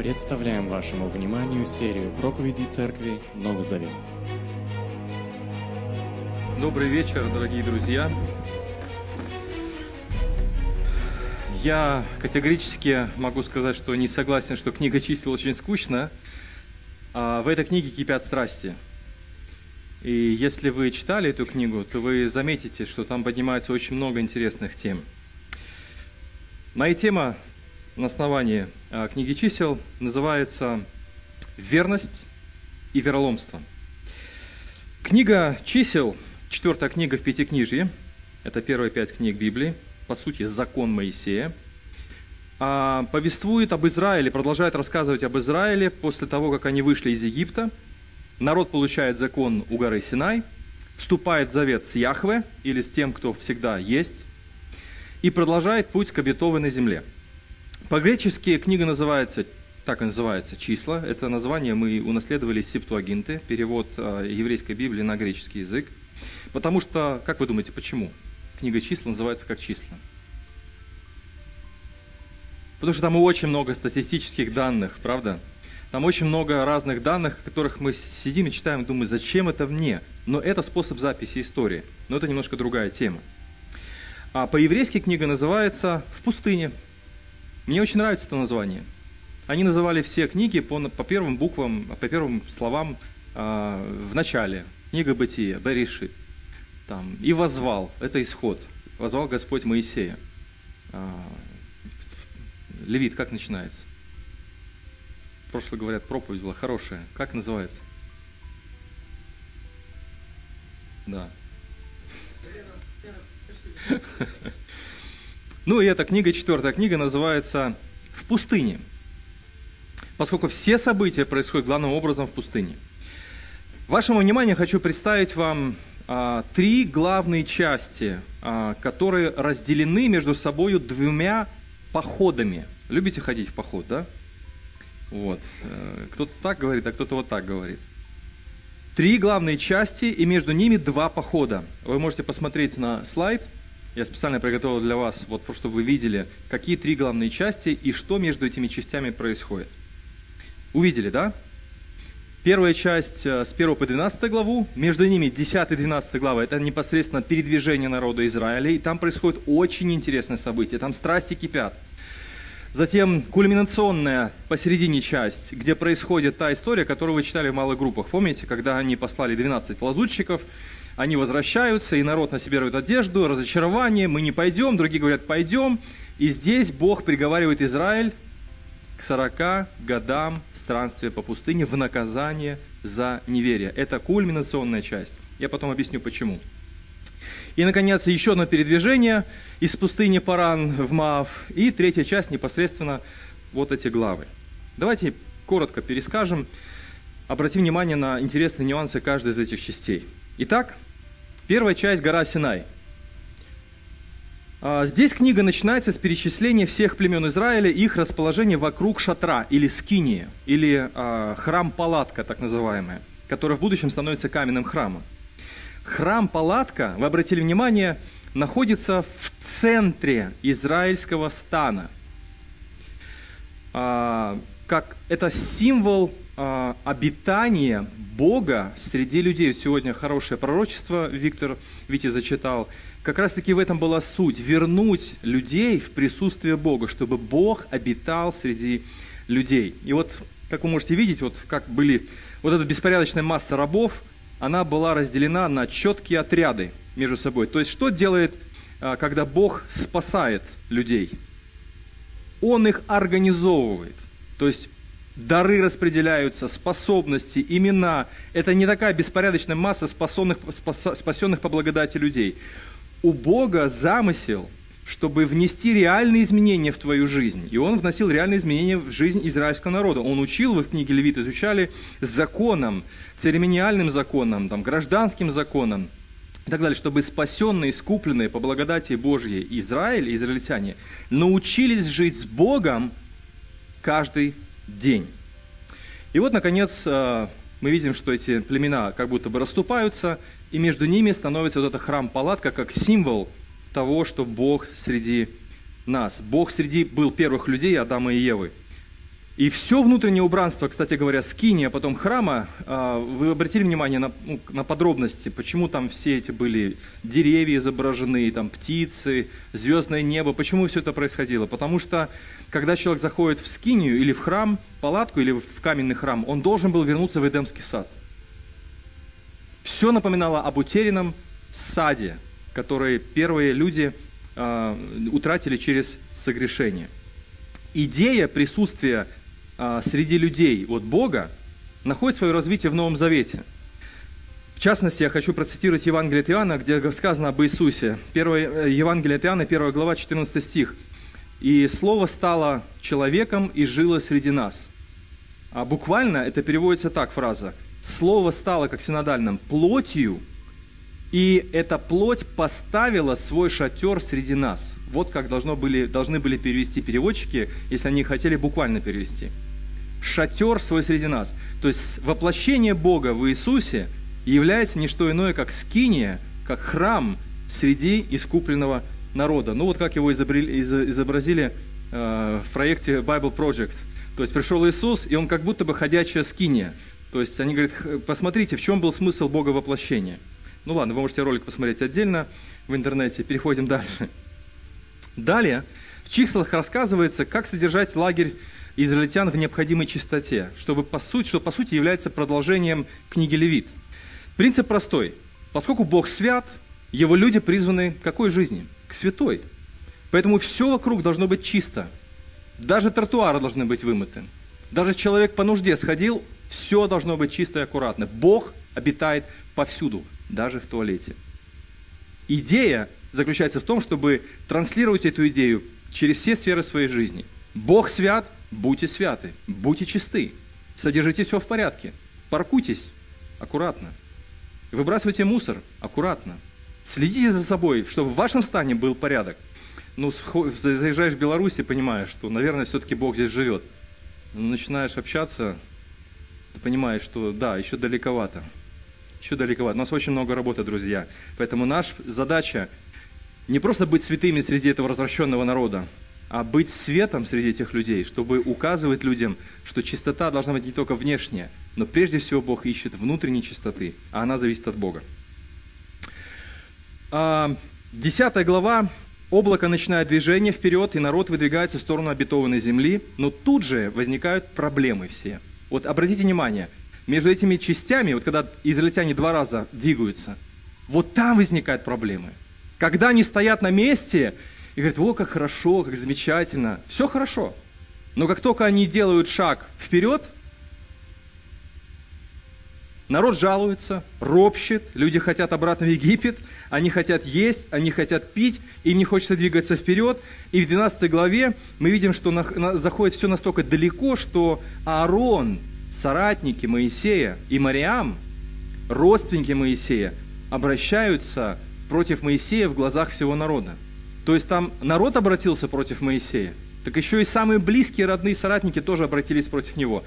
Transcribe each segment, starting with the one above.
Представляем вашему вниманию серию проповедей Церкви Новый Завет. Добрый вечер, дорогие друзья. Я категорически могу сказать, что не согласен, что книга чисел очень скучна. А в этой книге кипят страсти. И если вы читали эту книгу, то вы заметите, что там поднимается очень много интересных тем. Моя тема на основании а, книги чисел называется «Верность и вероломство». Книга чисел, четвертая книга в Пятикнижии, это первые пять книг Библии, по сути, закон Моисея, а, повествует об Израиле, продолжает рассказывать об Израиле после того, как они вышли из Египта. Народ получает закон у горы Синай, вступает в завет с Яхве или с тем, кто всегда есть, и продолжает путь к обетованной земле – по-гречески книга называется, так и называется, «Числа». Это название мы унаследовали Септуагинты, перевод э, еврейской Библии на греческий язык. Потому что, как вы думаете, почему? Книга «Числа» называется как «Числа». Потому что там очень много статистических данных, правда? Там очень много разных данных, которых мы сидим и читаем, думаем, зачем это мне? Но это способ записи истории. Но это немножко другая тема. А по-еврейски книга называется «В пустыне». Мне очень нравится это название. Они называли все книги по, по первым буквам, по первым словам э, в начале. Книга Бытия, Берешит. Там, и возвал, это исход. Возвал Господь Моисея. Э, Левит, как начинается? Прошлое, говорят, проповедь была хорошая. Как называется? Да. Ну и эта книга, четвертая книга, называется «В пустыне», поскольку все события происходят главным образом в пустыне. Вашему вниманию хочу представить вам а, три главные части, а, которые разделены между собой двумя походами. Любите ходить в поход, да? Вот. Э, кто-то так говорит, а кто-то вот так говорит. Три главные части, и между ними два похода. Вы можете посмотреть на слайд – я специально приготовил для вас, вот чтобы вы видели, какие три главные части и что между этими частями происходит. Увидели, да? Первая часть э, с 1 по 12 главу, между ними 10 и 12 глава, это непосредственно передвижение народа Израиля, и там происходит очень интересное событие, там страсти кипят. Затем кульминационная посередине часть, где происходит та история, которую вы читали в малых группах. Помните, когда они послали 12 лазутчиков, они возвращаются, и народ на себе рвет одежду, разочарование, мы не пойдем, другие говорят, пойдем. И здесь Бог приговаривает Израиль к 40 годам странствия по пустыне в наказание за неверие. Это кульминационная часть. Я потом объясню, почему. И, наконец, еще одно передвижение из пустыни Паран в Маав. И третья часть непосредственно вот эти главы. Давайте коротко перескажем, обратим внимание на интересные нюансы каждой из этих частей. Итак, Первая часть – гора Синай. А, здесь книга начинается с перечисления всех племен Израиля их расположения вокруг шатра или скинии, или а, храм-палатка, так называемая, который в будущем становится каменным храмом. Храм-палатка, вы обратили внимание, находится в центре израильского стана. А, как это символ э, обитания Бога среди людей. Сегодня хорошее пророчество Виктор Витя зачитал. Как раз таки в этом была суть. Вернуть людей в присутствие Бога, чтобы Бог обитал среди людей. И вот, как вы можете видеть, вот как были, вот эта беспорядочная масса рабов, она была разделена на четкие отряды между собой. То есть, что делает, а, когда Бог спасает людей? Он их организовывает. То есть дары распределяются, способности, имена. Это не такая беспорядочная масса спасенных, спасенных по благодати людей. У Бога замысел, чтобы внести реальные изменения в твою жизнь. И Он вносил реальные изменения в жизнь израильского народа. Он учил, вы в книге Левит изучали, законом, церемониальным законом, там, гражданским законом и так далее, чтобы спасенные, искупленные по благодати Божьей Израиль, израильтяне, научились жить с Богом каждый день. И вот, наконец, э, мы видим, что эти племена как будто бы расступаются, и между ними становится вот этот храм-палатка как символ того, что Бог среди нас. Бог среди был первых людей, Адама и Евы. И все внутреннее убранство, кстати говоря, скини, а потом храма, а, вы обратили внимание на, ну, на подробности, почему там все эти были деревья изображены, там птицы, звездное небо, почему все это происходило? Потому что, когда человек заходит в скинию или в храм, палатку или в каменный храм, он должен был вернуться в Эдемский сад. Все напоминало об утерянном саде, который первые люди э, утратили через согрешение. Идея присутствия среди людей от Бога находит свое развитие в Новом Завете. В частности, я хочу процитировать Евангелие от Иоанна, где сказано об Иисусе. Первое, э, Евангелие от Иоанна, 1 глава, 14 стих. «И Слово стало человеком и жило среди нас». А буквально это переводится так, фраза. «Слово стало, как в синодальном, плотью, и эта плоть поставила свой шатер среди нас». Вот как должно были, должны были перевести переводчики, если они хотели буквально перевести – шатер свой среди нас. То есть воплощение Бога в Иисусе является не что иное, как скиния, как храм среди искупленного народа. Ну вот как его изобрели, изобразили э, в проекте Bible Project. То есть пришел Иисус, и он как будто бы ходячая скиния. То есть они говорят, посмотрите, в чем был смысл Бога воплощения. Ну ладно, вы можете ролик посмотреть отдельно в интернете. Переходим дальше. Далее в числах рассказывается, как содержать лагерь израильтян в необходимой чистоте, чтобы по сути, что по сути является продолжением книги Левит. Принцип простой. Поскольку Бог свят, его люди призваны к какой жизни? К святой. Поэтому все вокруг должно быть чисто. Даже тротуары должны быть вымыты. Даже человек по нужде сходил, все должно быть чисто и аккуратно. Бог обитает повсюду, даже в туалете. Идея заключается в том, чтобы транслировать эту идею через все сферы своей жизни. Бог свят, Будьте святы, будьте чисты, содержите все в порядке, паркуйтесь аккуратно, выбрасывайте мусор аккуратно, следите за собой, чтобы в вашем стане был порядок. Ну, заезжаешь в Беларусь и понимаешь, что, наверное, все-таки Бог здесь живет. Но начинаешь общаться, понимаешь, что да, еще далековато. Еще далековато. У нас очень много работы, друзья. Поэтому наша задача не просто быть святыми среди этого развращенного народа, а быть светом среди этих людей, чтобы указывать людям, что чистота должна быть не только внешняя, но прежде всего Бог ищет внутренней чистоты, а она зависит от Бога. А, десятая глава. Облако начинает движение вперед, и народ выдвигается в сторону обетованной земли, но тут же возникают проблемы все. Вот обратите внимание, между этими частями, вот когда израильтяне два раза двигаются, вот там возникают проблемы. Когда они стоят на месте, и говорят, о, как хорошо, как замечательно. Все хорошо. Но как только они делают шаг вперед, народ жалуется, ропщет, люди хотят обратно в Египет, они хотят есть, они хотят пить, им не хочется двигаться вперед. И в 12 главе мы видим, что на, на, заходит все настолько далеко, что Аарон, соратники Моисея и Мариам, родственники Моисея, обращаются против Моисея в глазах всего народа. То есть там народ обратился против Моисея, так еще и самые близкие родные соратники тоже обратились против него.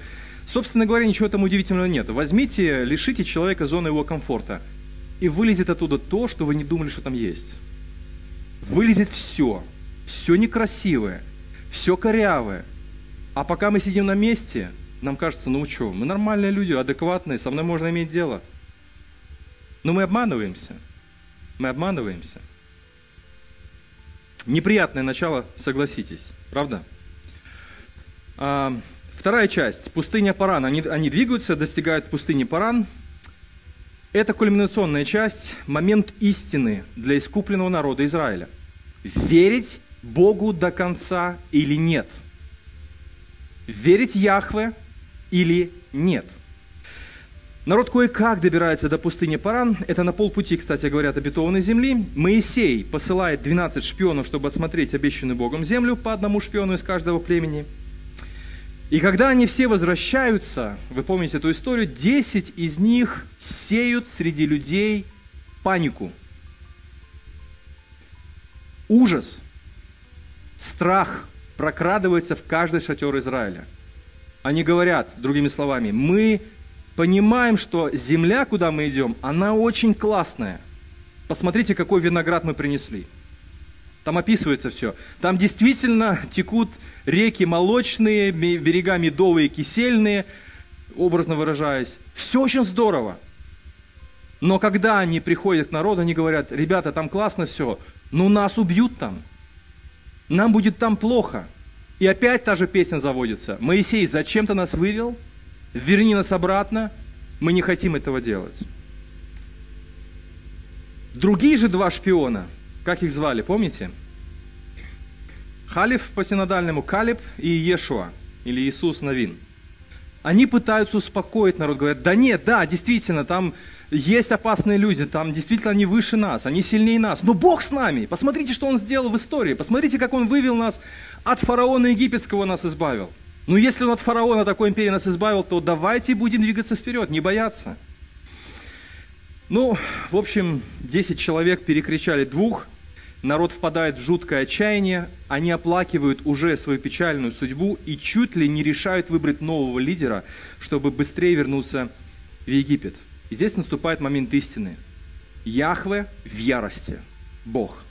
Собственно говоря, ничего там удивительного нет. Возьмите, лишите человека зоны его комфорта, и вылезет оттуда то, что вы не думали, что там есть. Вылезет все. Все некрасивое, все корявое. А пока мы сидим на месте, нам кажется, ну что, мы нормальные люди, адекватные, со мной можно иметь дело. Но мы обманываемся. Мы обманываемся. Неприятное начало, согласитесь, правда? А, вторая часть, пустыня Паран. Они, они двигаются, достигают пустыни Паран. Это кульминационная часть, момент истины для искупленного народа Израиля. Верить Богу до конца или нет? Верить Яхве или нет? Народ кое-как добирается до пустыни Паран. Это на полпути, кстати говоря, от обетованной земли. Моисей посылает 12 шпионов, чтобы осмотреть обещанную Богом землю по одному шпиону из каждого племени. И когда они все возвращаются, вы помните эту историю, 10 из них сеют среди людей панику, ужас, страх прокрадывается в каждый шатер Израиля. Они говорят, другими словами, мы понимаем, что земля, куда мы идем, она очень классная. Посмотрите, какой виноград мы принесли. Там описывается все. Там действительно текут реки молочные, берега медовые, кисельные, образно выражаясь. Все очень здорово. Но когда они приходят к народу, они говорят, ребята, там классно все, но нас убьют там. Нам будет там плохо. И опять та же песня заводится. Моисей, зачем ты нас вывел? Верни нас обратно. Мы не хотим этого делать. Другие же два шпиона, как их звали, помните? Халиф по синодальному, Калиб и Иешуа, или Иисус Навин. Они пытаются успокоить народ, говорят, да нет, да, действительно, там есть опасные люди, там действительно они выше нас, они сильнее нас, но Бог с нами. Посмотрите, что Он сделал в истории, посмотрите, как Он вывел нас от фараона египетского, нас избавил. Ну, если Он от фараона такой империи нас избавил, то давайте будем двигаться вперед, не бояться. Ну, в общем, 10 человек перекричали двух, народ впадает в жуткое отчаяние, они оплакивают уже свою печальную судьбу и чуть ли не решают выбрать нового лидера, чтобы быстрее вернуться в Египет. И здесь наступает момент истины. Яхве в ярости. Бог.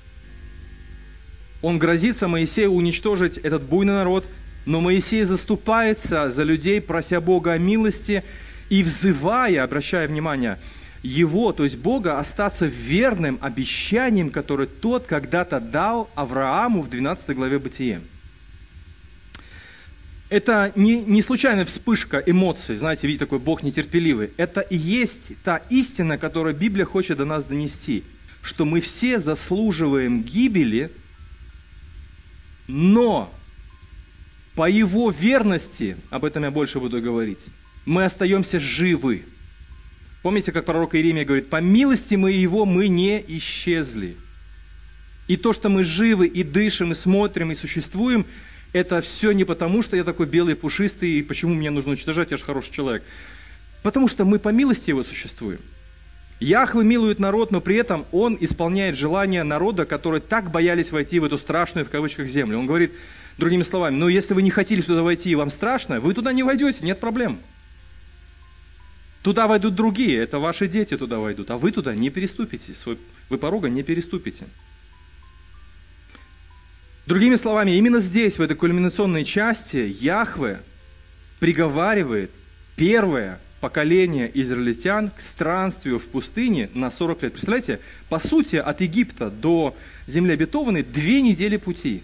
Он грозится Моисею уничтожить этот буйный народ, но Моисей заступается за людей, прося Бога о милости и взывая, обращая внимание, его, то есть Бога, остаться верным обещанием, которое тот когда-то дал Аврааму в 12 главе Бытия. Это не, не случайная вспышка эмоций, знаете, видите, такой Бог нетерпеливый. Это и есть та истина, которую Библия хочет до нас донести, что мы все заслуживаем гибели, но по Его верности, об этом я больше буду говорить, мы остаемся живы. Помните, как пророк Иеремия говорит, по милости мы его мы не исчезли. И то, что мы живы и дышим, и смотрим, и существуем, это все не потому, что я такой белый, пушистый, и почему меня нужно уничтожать, я же хороший человек. Потому что мы по милости его существуем. Яхве милует народ, но при этом он исполняет желания народа, которые так боялись войти в эту страшную, в кавычках, землю. Он говорит, другими словами, ну если вы не хотели туда войти и вам страшно, вы туда не войдете, нет проблем. Туда войдут другие, это ваши дети туда войдут, а вы туда не переступите, свой, вы порога не переступите. Другими словами, именно здесь, в этой кульминационной части, Яхве приговаривает первое поколение израильтян к странствию в пустыне на 40 лет. Представляете, по сути, от Египта до земли обетованной две недели пути.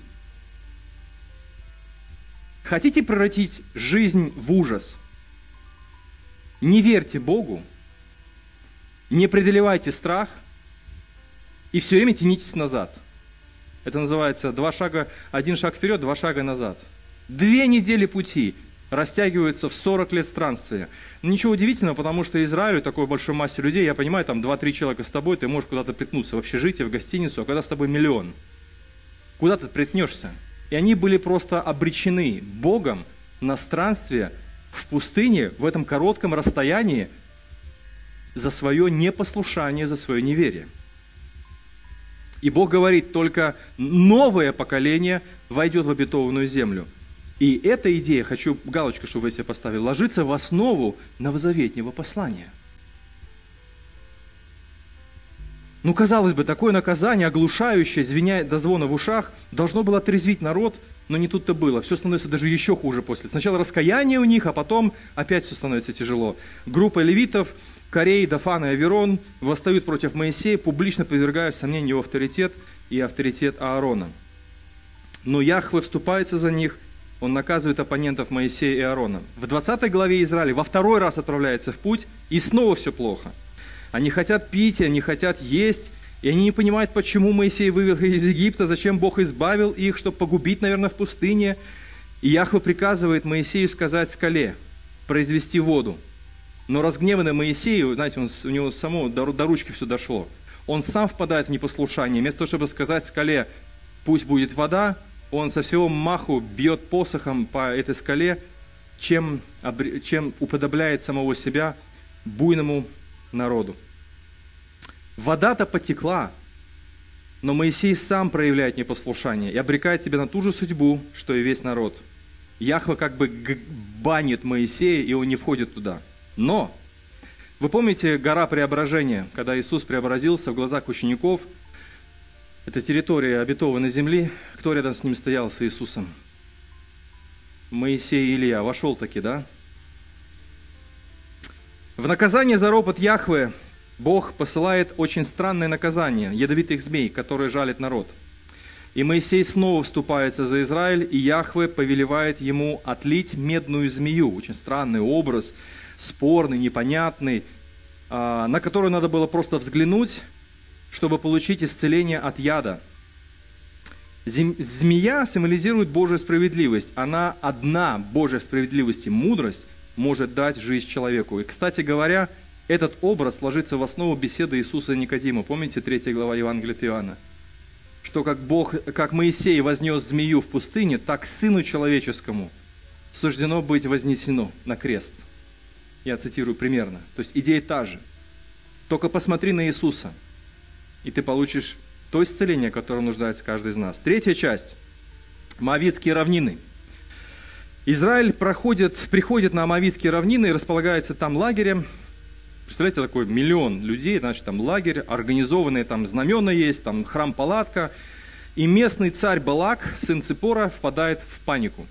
Хотите превратить жизнь в ужас? Не верьте Богу, не преодолевайте страх и все время тянитесь назад. Это называется два шага, один шаг вперед, два шага назад. Две недели пути растягиваются в 40 лет странствия. Ничего удивительного, потому что Израилю, такой большой массе людей, я понимаю, там 2-3 человека с тобой, ты можешь куда-то притнуться в общежитие, в гостиницу, а когда с тобой миллион? Куда ты притнешься? И они были просто обречены Богом на странствие в пустыне, в этом коротком расстоянии, за свое непослушание, за свое неверие. И Бог говорит, только новое поколение войдет в обетованную землю. И эта идея, хочу галочку, чтобы вы себе поставили, ложится в основу новозаветнего послания. Ну, казалось бы, такое наказание, оглушающее, звеня до звона в ушах, должно было отрезвить народ – но не тут-то было. Все становится даже еще хуже после. Сначала раскаяние у них, а потом опять все становится тяжело. Группа левитов, Корей, Дафан и Аверон восстают против Моисея, публично подвергая сомнению его авторитет и авторитет Аарона. Но Яхве вступается за них, он наказывает оппонентов Моисея и Аарона. В 20 главе Израиля во второй раз отправляется в путь, и снова все плохо. Они хотят пить, они хотят есть, и они не понимают, почему Моисей вывел их из Египта, зачем Бог избавил их, чтобы погубить, наверное, в пустыне. И Яхва приказывает Моисею сказать скале, произвести воду. Но разгневанный Моисей, знаете, он, у него само до, до ручки все дошло. Он сам впадает в непослушание. Вместо того, чтобы сказать скале, пусть будет вода, он со всего маху бьет посохом по этой скале, чем, чем уподобляет самого себя буйному народу. Вода-то потекла, но Моисей сам проявляет непослушание и обрекает себя на ту же судьбу, что и весь народ. Яхва как бы банит Моисея, и он не входит туда. Но, вы помните гора преображения, когда Иисус преобразился в глазах учеников, Это территория обетованной земли. Кто рядом с ним стоял, с Иисусом? Моисей и Илья. Вошел таки, да? В наказание за ропот Яхве Бог посылает очень странное наказание, ядовитых змей, которые жалят народ. И Моисей снова вступается за Израиль, и Яхве повелевает ему отлить медную змею. Очень странный образ, спорный, непонятный, а, на которую надо было просто взглянуть, чтобы получить исцеление от яда. Змея символизирует Божью справедливость. Она одна, Божья справедливость и мудрость, может дать жизнь человеку. И, кстати говоря, этот образ ложится в основу беседы Иисуса и Никодима. Помните 3 глава Евангелия от Иоанна? Что как, Бог, как Моисей вознес змею в пустыне, так Сыну Человеческому суждено быть вознесено на крест. Я цитирую примерно. То есть идея та же. Только посмотри на Иисуса, и ты получишь то исцеление, которое нуждается каждый из нас. Третья часть. Моавитские равнины – Израиль проходит, приходит на Амавитские равнины и располагается там лагерем. Представляете, такой миллион людей, значит, там лагерь, организованные там знамена есть, там храм-палатка. И местный царь Балак, сын Ципора, впадает в панику.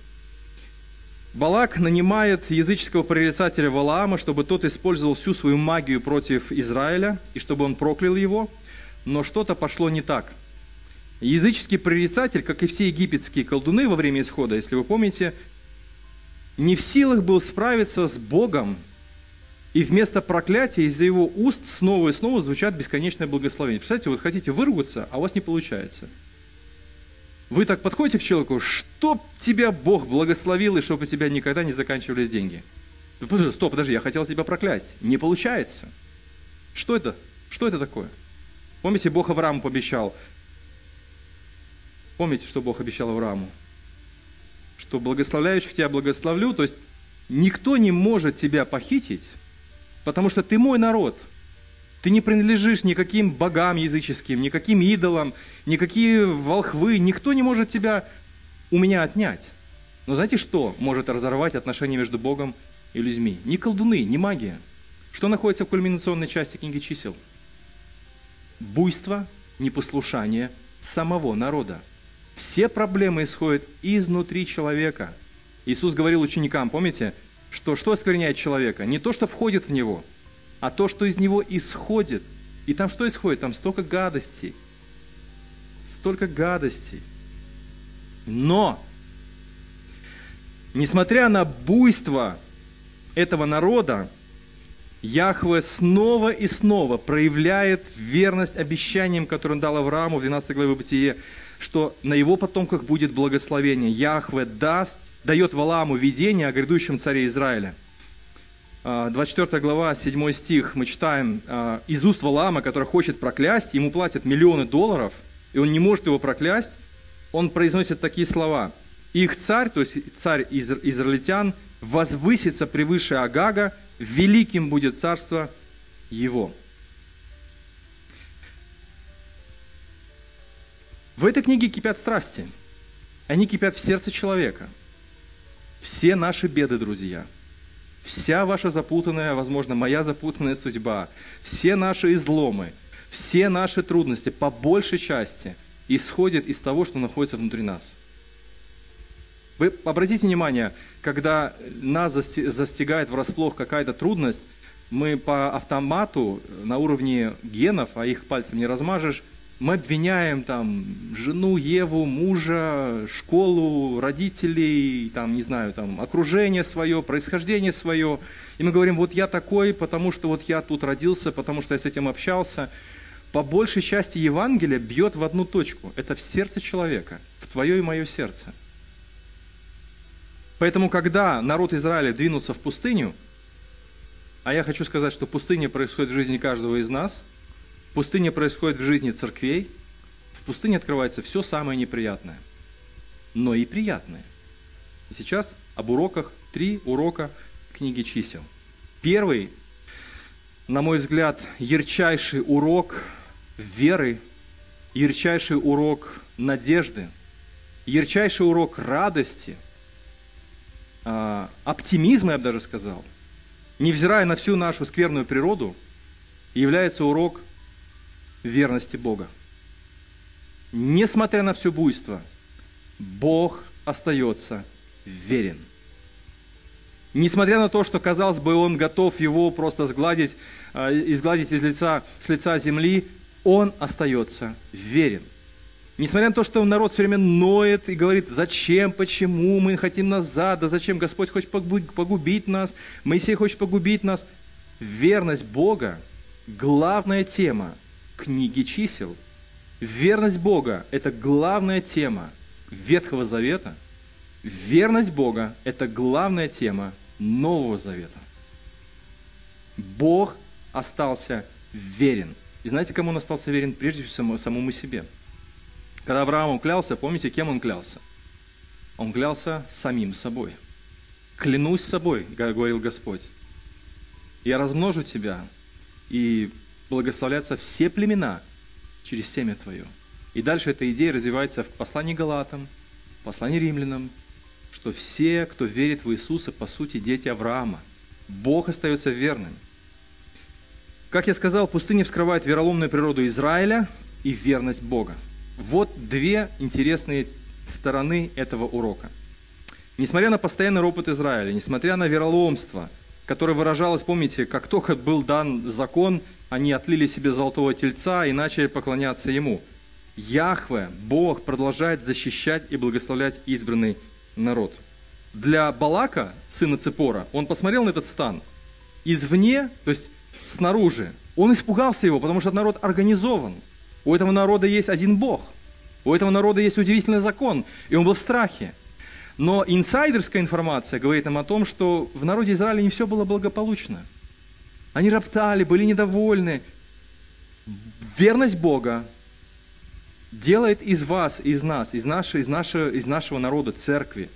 Балак нанимает языческого прорицателя Валаама, чтобы тот использовал всю свою магию против Израиля, и чтобы он проклял его. Но что-то пошло не так. Языческий прорицатель, как и все египетские колдуны во время исхода, если вы помните, не в силах был справиться с Богом, и вместо проклятия из-за его уст снова и снова звучат бесконечное благословение. Представляете, вот хотите выругаться, а у вас не получается. Вы так подходите к человеку, чтоб тебя Бог благословил, и чтобы у тебя никогда не заканчивались деньги. Стоп, подожди, я хотел тебя проклясть. Не получается. Что это? Что это такое? Помните, Бог Аврааму пообещал? Помните, что Бог обещал Аврааму? Что благословляющих тебя благословлю, то есть никто не может тебя похитить, потому что ты мой народ. Ты не принадлежишь никаким богам языческим, никаким идолам, никакие волхвы, никто не может тебя у меня отнять. Но знаете, что может разорвать отношения между Богом и людьми? Ни колдуны, ни магия. Что находится в кульминационной части книги чисел? Буйство, непослушание самого народа. Все проблемы исходят изнутри человека. Иисус говорил ученикам, помните, что что оскверняет человека? Не то, что входит в него, а то, что из него исходит. И там что исходит? Там столько гадостей. Столько гадостей. Но, несмотря на буйство этого народа, Яхве снова и снова проявляет верность обещаниям, которые он дал Аврааму в 12 главе Бытие, что на его потомках будет благословение. Яхве даст, дает Валааму видение о грядущем царе Израиля. 24 а, глава, 7 стих, мы читаем, а, из уст Валаама, который хочет проклясть, ему платят миллионы долларов, и он не может его проклясть, он произносит такие слова. Их царь, то есть царь из израильтян, возвысится превыше Агага, великим будет царство его. В этой книге кипят страсти. Они кипят в сердце человека. Все наши беды, друзья. Вся ваша запутанная, возможно, моя запутанная судьба. Все наши изломы. Все наши трудности, по большей части, исходят из того, что находится внутри нас. Вы обратите внимание, когда нас застигает врасплох какая-то трудность, мы по автомату на уровне генов, а их пальцем не размажешь, мы обвиняем там жену, Еву, мужа, школу, родителей, там, не знаю, там, окружение свое, происхождение свое. И мы говорим, вот я такой, потому что вот я тут родился, потому что я с этим общался. По большей части Евангелия бьет в одну точку. Это в сердце человека, в твое и мое сердце. Поэтому, когда народ Израиля двинулся в пустыню, а я хочу сказать, что пустыня происходит в жизни каждого из нас – Пустыня происходит в жизни церквей. В пустыне открывается все самое неприятное, но и приятное. И сейчас об уроках, три урока книги чисел. Первый, на мой взгляд, ярчайший урок веры, ярчайший урок надежды, ярчайший урок радости, а, оптимизма, я бы даже сказал, невзирая на всю нашу скверную природу, является урок верности Бога. несмотря на все буйство, Бог остается верен. Несмотря на то, что, казалось бы, он готов его просто сгладить, э, изгладить из лица, с лица земли, он остается верен. Несмотря на то, что народ все время ноет и говорит, зачем, почему мы хотим назад, да зачем Господь хочет погубить нас, Моисей хочет погубить нас. Верность Бога – главная тема книги чисел. Верность Бога – это главная тема Ветхого Завета. Верность Бога – это главная тема Нового Завета. Бог остался верен. И знаете, кому он остался верен? Прежде всего самому себе – когда Авраам клялся, помните, кем он клялся? Он клялся самим собой. «Клянусь собой», — говорил Господь, — «я размножу тебя, и благословляться все племена через семя твое». И дальше эта идея развивается в послании Галатам, в послании Римлянам, что все, кто верит в Иисуса, по сути, дети Авраама. Бог остается верным. Как я сказал, пустыня вскрывает вероломную природу Израиля и верность Бога. Вот две интересные стороны этого урока. Несмотря на постоянный ропот Израиля, несмотря на вероломство, которое выражалось, помните, как только был дан закон, они отлили себе золотого тельца и начали поклоняться ему. Яхве, Бог, продолжает защищать и благословлять избранный народ. Для Балака, сына Цепора, он посмотрел на этот стан извне, то есть снаружи. Он испугался его, потому что народ организован – у этого народа есть один Бог. У этого народа есть удивительный закон. И он был в страхе. Но инсайдерская информация говорит нам о том, что в народе Израиля не все было благополучно. Они роптали, были недовольны. Верность Бога делает из вас, из нас, из, нашей, из, нашего, из нашего народа, церкви,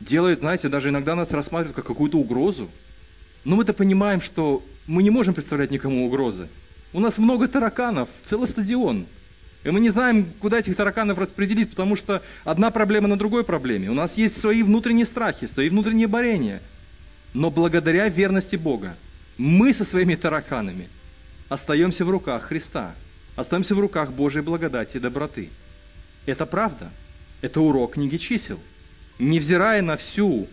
делает, знаете, даже иногда нас рассматривают как какую-то угрозу. Но мы-то понимаем, что мы не можем представлять никому угрозы. У нас много тараканов, целый стадион. И мы не знаем, куда этих тараканов распределить, потому что одна проблема на другой проблеме. У нас есть свои внутренние страхи, свои внутренние борения. Но благодаря верности Бога мы со своими тараканами остаемся в руках Христа, остаемся в руках Божьей благодати и доброты. Это правда. Это урок книги чисел. Невзирая на всю,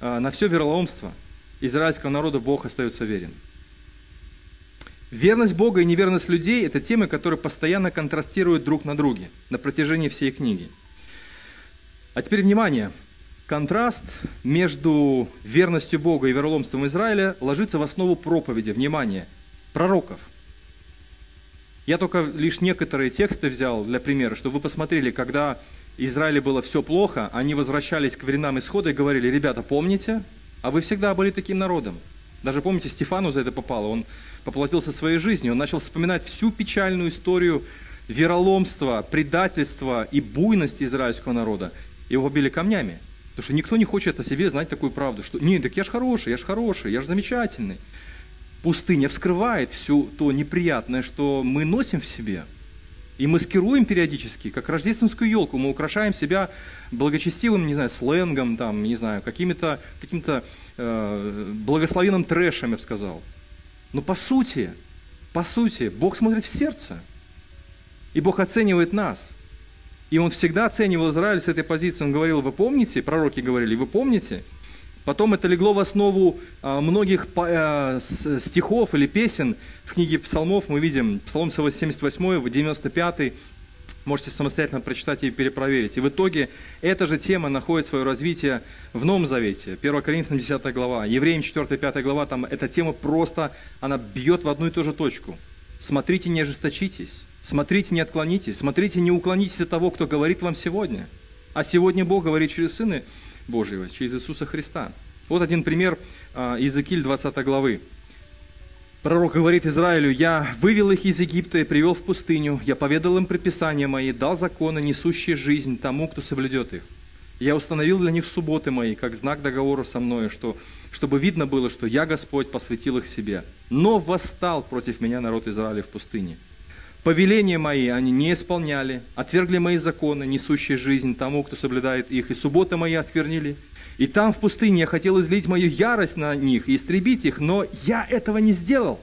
а, на все вероломство израильского народа, Бог остается верен. Верность Бога и неверность людей – это темы, которые постоянно контрастируют друг на друге на протяжении всей книги. А теперь внимание. Контраст между верностью Бога и вероломством Израиля ложится в основу проповеди, внимание, пророков. Я только лишь некоторые тексты взял для примера, чтобы вы посмотрели, когда Израиле было все плохо, они возвращались к временам исхода и говорили, ребята, помните, а вы всегда были таким народом. Даже помните, Стефану за это попало, он поплатился своей жизнью. Он начал вспоминать всю печальную историю вероломства, предательства и буйности израильского народа. Его побили камнями. Потому что никто не хочет о себе знать такую правду, что «нет, так я ж хороший, я ж хороший, я ж замечательный». Пустыня вскрывает все то неприятное, что мы носим в себе. И маскируем периодически, как рождественскую елку. Мы украшаем себя благочестивым, не знаю, сленгом, там, не знаю, каким-то каким э, благословенным трэшем, я бы сказал. Но по сути, по сути, Бог смотрит в сердце. И Бог оценивает нас. И Он всегда оценивал Израиль с этой позиции. Он говорил, вы помните, пророки говорили, вы помните? Потом это легло в основу а, многих а, стихов или песен в книге псалмов. Мы видим Псалом 78, 95, Можете самостоятельно прочитать и перепроверить. И в итоге эта же тема находит свое развитие в Новом Завете. 1 Коринфянам 10 глава, Евреям 4-5 глава, там эта тема просто, она бьет в одну и ту же точку. Смотрите, не ожесточитесь. Смотрите, не отклонитесь. Смотрите, не уклонитесь от того, кто говорит вам сегодня. А сегодня Бог говорит через Сына Божьего, через Иисуса Христа. Вот один пример а, Иезекииль 20 главы. Пророк говорит Израилю, «Я вывел их из Египта и привел в пустыню, я поведал им предписания мои, дал законы, несущие жизнь тому, кто соблюдет их. Я установил для них субботы мои, как знак договора со мною, что, чтобы видно было, что я, Господь, посвятил их себе. Но восстал против меня народ Израиля в пустыне. Повеления мои они не исполняли, отвергли мои законы, несущие жизнь тому, кто соблюдает их, и субботы мои осквернили, и там в пустыне я хотел излить мою ярость на них и истребить их, но я этого не сделал.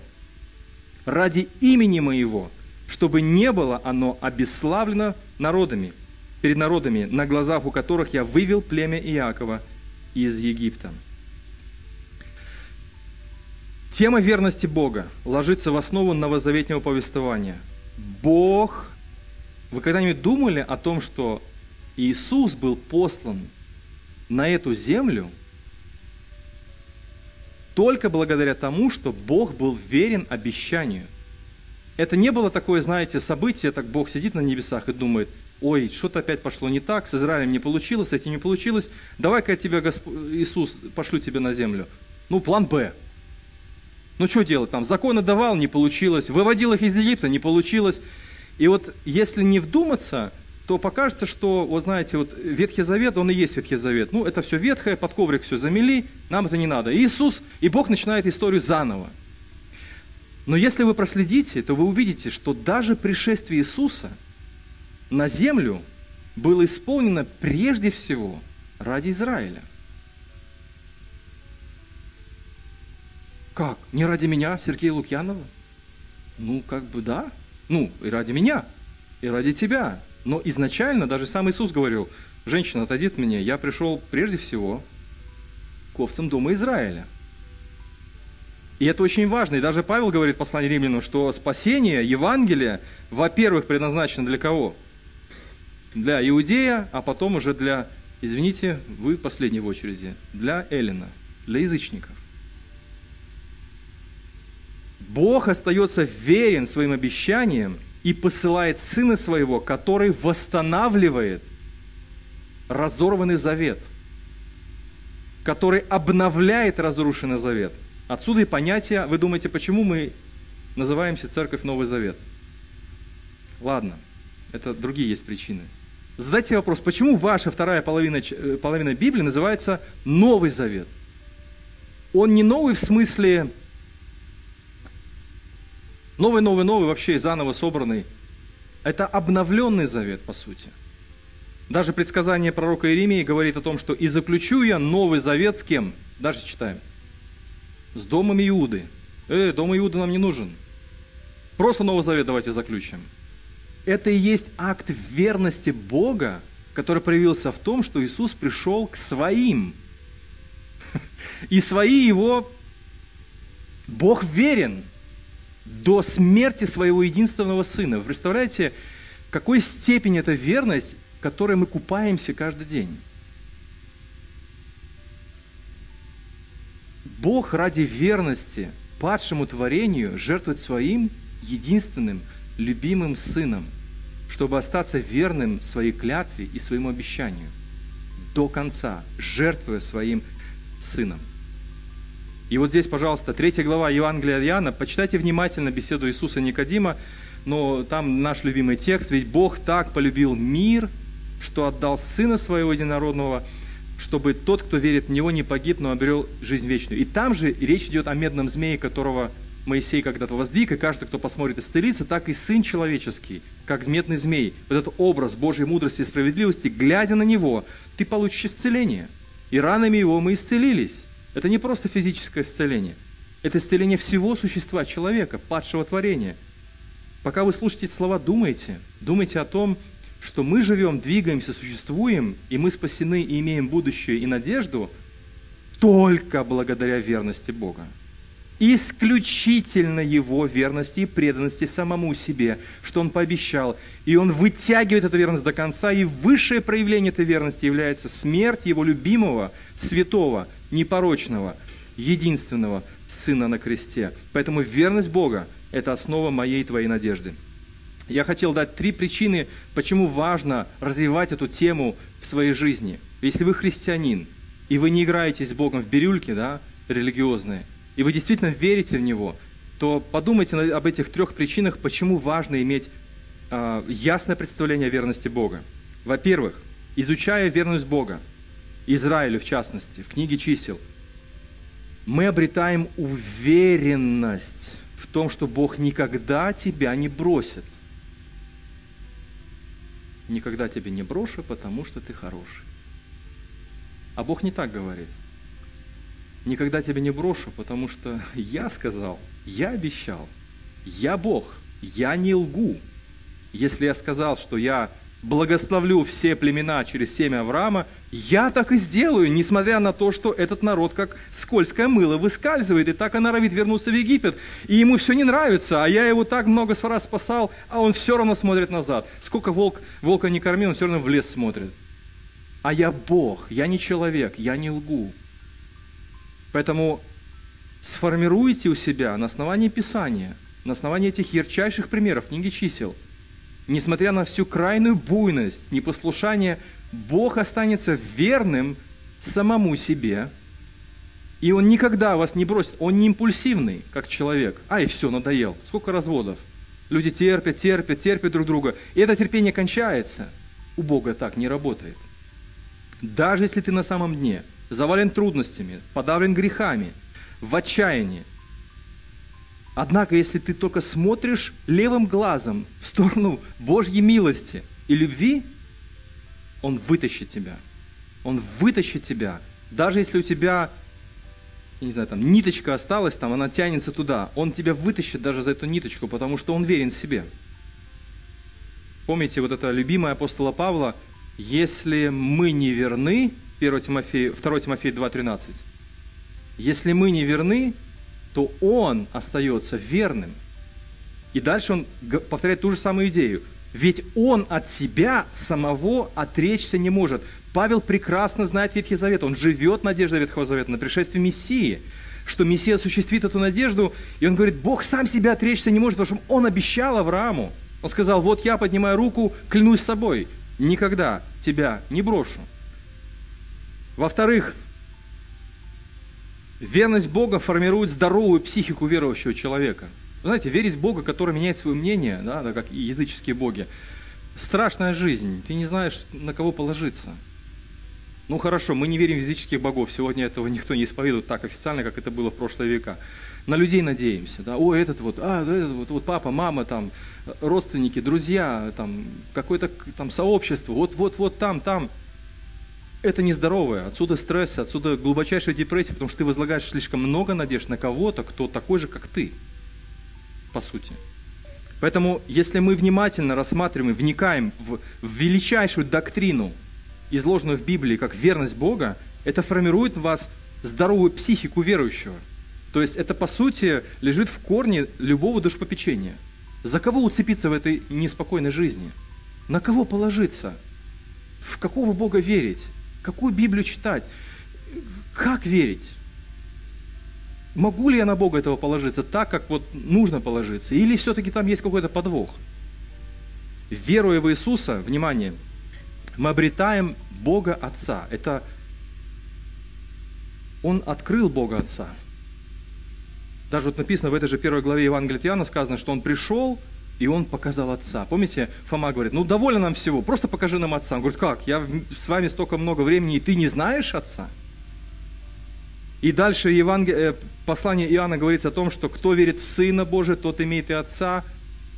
Ради имени моего, чтобы не было оно обесславлено народами, перед народами, на глазах у которых я вывел племя Иакова из Египта. Тема верности Бога ложится в основу новозаветнего повествования. Бог... Вы когда-нибудь думали о том, что Иисус был послан на эту землю только благодаря тому, что Бог был верен обещанию. Это не было такое, знаете, событие, так Бог сидит на небесах и думает, ой, что-то опять пошло не так, с Израилем не получилось, с этим не получилось, давай-ка я тебя, Госп... Иисус, пошлю тебя на землю. Ну, план Б. Ну, что делать там? Законы давал, не получилось. Выводил их из Египта, не получилось. И вот если не вдуматься, то покажется, что, вот знаете, вот Ветхий Завет, он и есть Ветхий Завет. Ну, это все ветхое, под коврик все замели, нам это не надо. Иисус, и Бог начинает историю заново. Но если вы проследите, то вы увидите, что даже пришествие Иисуса на землю было исполнено прежде всего ради Израиля. Как? Не ради меня, Сергея Лукьянова? Ну, как бы да. Ну, и ради меня, и ради тебя, но изначально даже сам Иисус говорил, женщина, отойди от меня, я пришел прежде всего к овцам дома Израиля. И это очень важно. И даже Павел говорит в послании римлянам, что спасение, Евангелие, во-первых, предназначено для кого? Для иудея, а потом уже для, извините, вы последний в очереди, для Эллина, для язычников. Бог остается верен своим обещаниям – и посылает Сына Своего, который восстанавливает разорванный завет, который обновляет разрушенный завет. Отсюда и понятие, вы думаете, почему мы называемся Церковь Новый Завет? Ладно, это другие есть причины. Задайте вопрос, почему ваша вторая половина, э, половина Библии называется Новый Завет? Он не новый в смысле Новый, новый, новый, вообще заново собранный. Это обновленный завет, по сути. Даже предсказание пророка Иеремии говорит о том, что «И заключу я новый завет с кем?» Даже читаем. С домом Иуды. Э, дом Иуды нам не нужен. Просто новый завет давайте заключим. Это и есть акт верности Бога, который проявился в том, что Иисус пришел к своим. И свои его Бог верен до смерти своего единственного сына. Вы представляете, какой степени это верность, которой мы купаемся каждый день? Бог ради верности падшему творению жертвует своим единственным любимым сыном, чтобы остаться верным своей клятве и своему обещанию до конца, жертвуя своим сыном. И вот здесь, пожалуйста, третья глава Евангелия от Иоанна. Почитайте внимательно беседу Иисуса Никодима, но там наш любимый текст. «Ведь Бог так полюбил мир, что отдал Сына Своего Единородного, чтобы тот, кто верит в Него, не погиб, но обрел жизнь вечную». И там же речь идет о медном змее, которого Моисей когда-то воздвиг, и каждый, кто посмотрит, исцелится, так и Сын Человеческий, как медный змей. Вот этот образ Божьей мудрости и справедливости, глядя на него, ты получишь исцеление. И ранами его мы исцелились. Это не просто физическое исцеление. Это исцеление всего существа человека, падшего творения. Пока вы слушаете эти слова, думайте. Думайте о том, что мы живем, двигаемся, существуем, и мы спасены и имеем будущее и надежду только благодаря верности Бога исключительно Его верности и преданности самому себе, что Он пообещал. И Он вытягивает эту верность до конца, и высшее проявление этой верности является смерть Его любимого, святого, непорочного, единственного Сына на кресте. Поэтому верность Бога – это основа моей и твоей надежды. Я хотел дать три причины, почему важно развивать эту тему в своей жизни. Если вы христианин, и вы не играете с Богом в бирюльки, да, религиозные – и вы действительно верите в Него, то подумайте об этих трех причинах, почему важно иметь э, ясное представление о верности Бога. Во-первых, изучая верность Бога, Израилю в частности, в книге чисел, мы обретаем уверенность в том, что Бог никогда тебя не бросит. Никогда тебя не брошу, потому что ты хороший. А Бог не так говорит никогда тебя не брошу, потому что я сказал, я обещал, я Бог, я не лгу. Если я сказал, что я благословлю все племена через семя Авраама, я так и сделаю, несмотря на то, что этот народ как скользкое мыло выскальзывает, и так и норовит вернуться в Египет, и ему все не нравится, а я его так много раз спасал, а он все равно смотрит назад. Сколько волк, волка не кормил, он все равно в лес смотрит. А я Бог, я не человек, я не лгу. Поэтому сформируйте у себя на основании Писания, на основании этих ярчайших примеров, книги чисел – несмотря на всю крайнюю буйность, непослушание, Бог останется верным самому себе, и Он никогда вас не бросит. Он не импульсивный, как человек. Ай, все, надоел. Сколько разводов. Люди терпят, терпят, терпят друг друга. И это терпение кончается. У Бога так не работает. Даже если ты на самом дне, завален трудностями, подавлен грехами, в отчаянии, Однако, если ты только смотришь левым глазом в сторону Божьей милости и любви, Он вытащит тебя. Он вытащит тебя. Даже если у тебя, я не знаю, там ниточка осталась, там она тянется туда, Он тебя вытащит даже за эту ниточку, потому что Он верен себе. Помните вот это любимое апостола Павла, если мы не верны, 1 Тимофея, 2 Тимофея 2.13, если мы не верны, то он остается верным. И дальше он повторяет ту же самую идею. Ведь он от себя самого отречься не может. Павел прекрасно знает Ветхий Завет. Он живет надеждой Ветхого Завета на пришествие Мессии, что Мессия осуществит эту надежду. И он говорит, Бог сам себя отречься не может, потому что он обещал Аврааму. Он сказал, вот я поднимаю руку, клянусь собой, никогда тебя не брошу. Во-вторых, Верность Бога формирует здоровую психику верующего человека. Вы знаете, верить в Бога, который меняет свое мнение, да, как и языческие боги, страшная жизнь. Ты не знаешь, на кого положиться. Ну хорошо, мы не верим в языческих богов. Сегодня этого никто не исповедует так официально, как это было в прошлые века. На людей надеемся. Да? О, этот вот, а, этот вот, вот папа, мама, там, родственники, друзья, там, какое-то там сообщество, вот, вот, вот там, там это нездоровое. Отсюда стресс, отсюда глубочайшая депрессия, потому что ты возлагаешь слишком много надежд на кого-то, кто такой же, как ты, по сути. Поэтому, если мы внимательно рассматриваем, вникаем в, в величайшую доктрину, изложенную в Библии как верность Бога, это формирует в вас здоровую психику верующего. То есть это, по сути, лежит в корне любого душпопечения. За кого уцепиться в этой неспокойной жизни? На кого положиться? В какого Бога верить? Какую Библию читать? Как верить? Могу ли я на Бога этого положиться так, как вот нужно положиться? Или все-таки там есть какой-то подвох? Веруя в Иисуса, внимание, мы обретаем Бога Отца. Это Он открыл Бога Отца. Даже вот написано в этой же первой главе Евангелия Иоанна сказано, что Он пришел и он показал отца. Помните, Фома говорит, ну довольно нам всего, просто покажи нам отца. Он говорит, как, я с вами столько много времени, и ты не знаешь отца? И дальше Евангел... Э, послание Иоанна говорится о том, что кто верит в Сына Божия, тот имеет и Отца.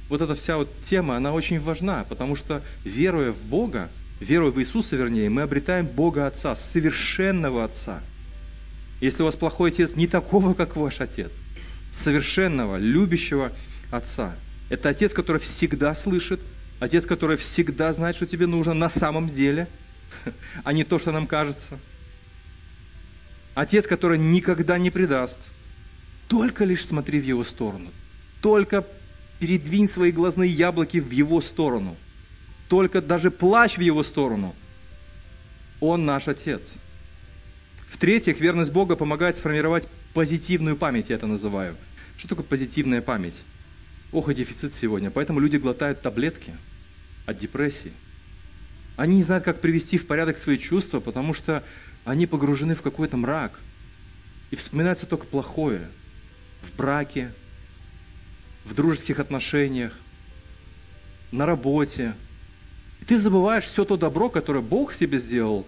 Вот эта вся вот тема, она очень важна, потому что веруя в Бога, веруя в Иисуса, вернее, мы обретаем Бога Отца, совершенного Отца. Если у вас плохой отец, не такого, как ваш отец, совершенного, любящего Отца – это отец, который всегда слышит, отец, который всегда знает, что тебе нужно на самом деле, а не то, что нам кажется. Отец, который никогда не предаст. Только лишь смотри в его сторону. Только передвинь свои глазные яблоки в его сторону. Только даже плачь в его сторону. Он наш Отец. В-третьих, верность Бога помогает сформировать позитивную память, я это называю. Что такое позитивная память? Ох, и дефицит сегодня. Поэтому люди глотают таблетки от депрессии. Они не знают, как привести в порядок свои чувства, потому что они погружены в какой-то мрак. И вспоминается только плохое. В браке, в дружеских отношениях, на работе. И ты забываешь все то добро, которое Бог себе сделал,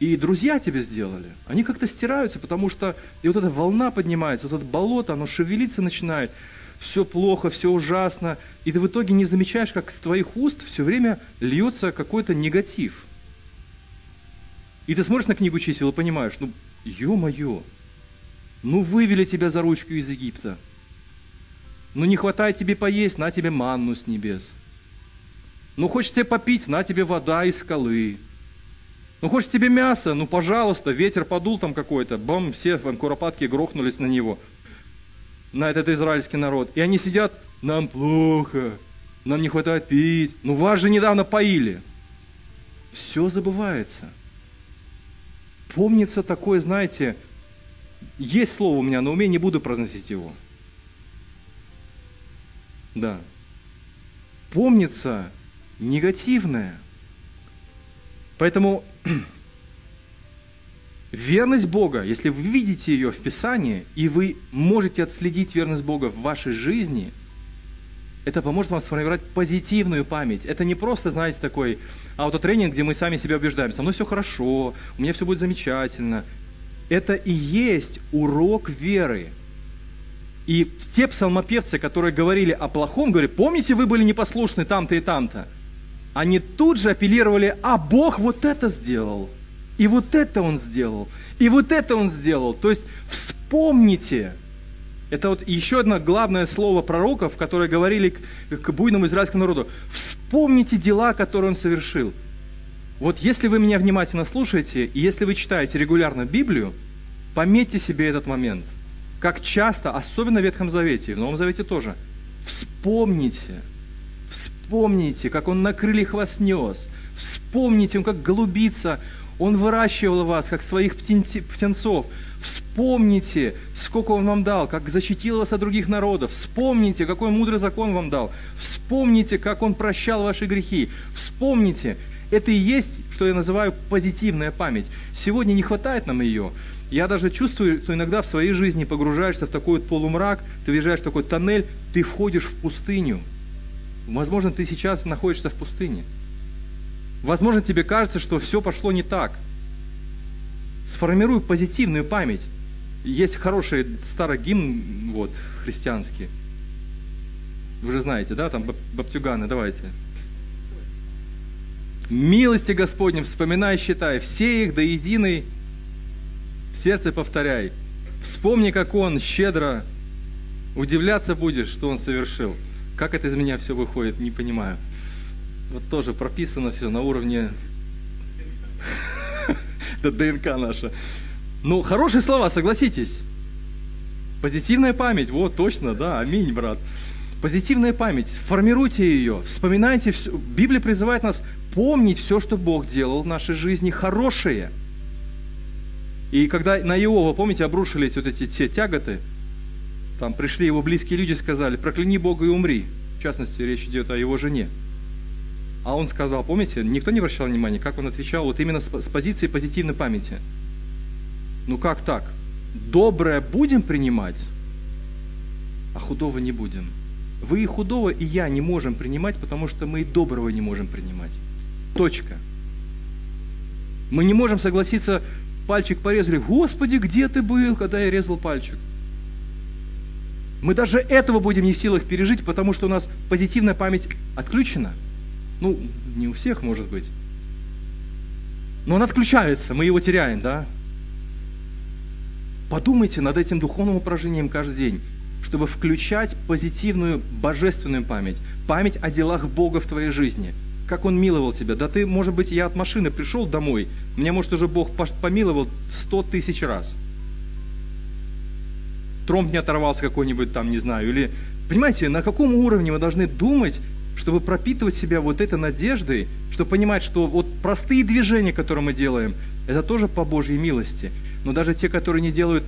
и друзья тебе сделали. Они как-то стираются, потому что и вот эта волна поднимается, вот это болото, оно шевелиться начинает все плохо, все ужасно, и ты в итоге не замечаешь, как с твоих уст все время льется какой-то негатив. И ты смотришь на книгу чисел и понимаешь, ну, ё-моё, ну вывели тебя за ручку из Египта. Ну не хватает тебе поесть, на тебе манну с небес. Ну, хочешь тебе попить, на тебе вода из скалы. Ну, хочешь тебе мясо, ну, пожалуйста, ветер подул там какой-то, бам, все там куропатки грохнулись на него, на этот израильский народ. И они сидят, нам плохо, нам не хватает пить. Ну, вас же недавно поили. Все забывается. Помнится такое, знаете, есть слово у меня на уме, не буду произносить его. Да. Помнится негативное. Поэтому верность Бога, если вы видите ее в Писании, и вы можете отследить верность Бога в вашей жизни, это поможет вам сформировать позитивную память. Это не просто, знаете, такой аутотренинг, где мы сами себя убеждаем, со мной все хорошо, у меня все будет замечательно. Это и есть урок веры. И те псалмопевцы, которые говорили о плохом, говорили, помните, вы были непослушны там-то и там-то. Они тут же апеллировали, а Бог вот это сделал, и вот это Он сделал, и вот это Он сделал. То есть вспомните, это вот еще одно главное слово пророков, которые говорили к, буйному израильскому народу. Вспомните дела, которые он совершил. Вот если вы меня внимательно слушаете, и если вы читаете регулярно Библию, пометьте себе этот момент – как часто, особенно в Ветхом Завете, и в Новом Завете тоже, вспомните, вспомните, как Он на крыльях вас нес, вспомните, Он как голубица, Он выращивал вас, как своих птенцов, Вспомните, сколько Он вам дал, как защитил вас от других народов. Вспомните, какой мудрый закон вам дал. Вспомните, как Он прощал ваши грехи. Вспомните. Это и есть, что я называю позитивная память. Сегодня не хватает нам ее. Я даже чувствую, что иногда в своей жизни погружаешься в такой вот полумрак, ты въезжаешь в такой тоннель, ты входишь в пустыню. Возможно, ты сейчас находишься в пустыне. Возможно, тебе кажется, что все пошло не так. Сформируй позитивную память. Есть хороший старый гимн вот, христианский. Вы же знаете, да, там баптюганы, давайте. Милости Господнем вспоминай, считай, все их до единой в сердце повторяй. Вспомни, как Он щедро удивляться будешь, что Он совершил. Как это из меня все выходит, не понимаю. Вот тоже прописано все на уровне ДНК наша. Ну, хорошие слова, согласитесь. Позитивная память, вот точно, да, аминь, брат. Позитивная память, формируйте ее, вспоминайте все. Библия призывает нас помнить все, что Бог делал в нашей жизни хорошее – и когда на Иова, помните, обрушились вот эти все тяготы, там пришли его близкие люди и сказали, прокляни Бога и умри. В частности, речь идет о его жене. А он сказал, помните, никто не обращал внимания, как он отвечал, вот именно с, позиции позитивной памяти. Ну как так? Доброе будем принимать, а худого не будем. Вы и худого, и я не можем принимать, потому что мы и доброго не можем принимать. Точка. Мы не можем согласиться пальчик порезали. Господи, где ты был, когда я резал пальчик? Мы даже этого будем не в силах пережить, потому что у нас позитивная память отключена. Ну, не у всех, может быть. Но она отключается, мы его теряем, да? Подумайте над этим духовным упражнением каждый день, чтобы включать позитивную божественную память, память о делах Бога в твоей жизни – как Он миловал тебя. Да ты, может быть, я от машины пришел домой, меня, может, уже Бог помиловал сто тысяч раз. Тромб не оторвался какой-нибудь там, не знаю. Или, понимаете, на каком уровне мы должны думать, чтобы пропитывать себя вот этой надеждой, чтобы понимать, что вот простые движения, которые мы делаем, это тоже по Божьей милости. Но даже те, которые не делают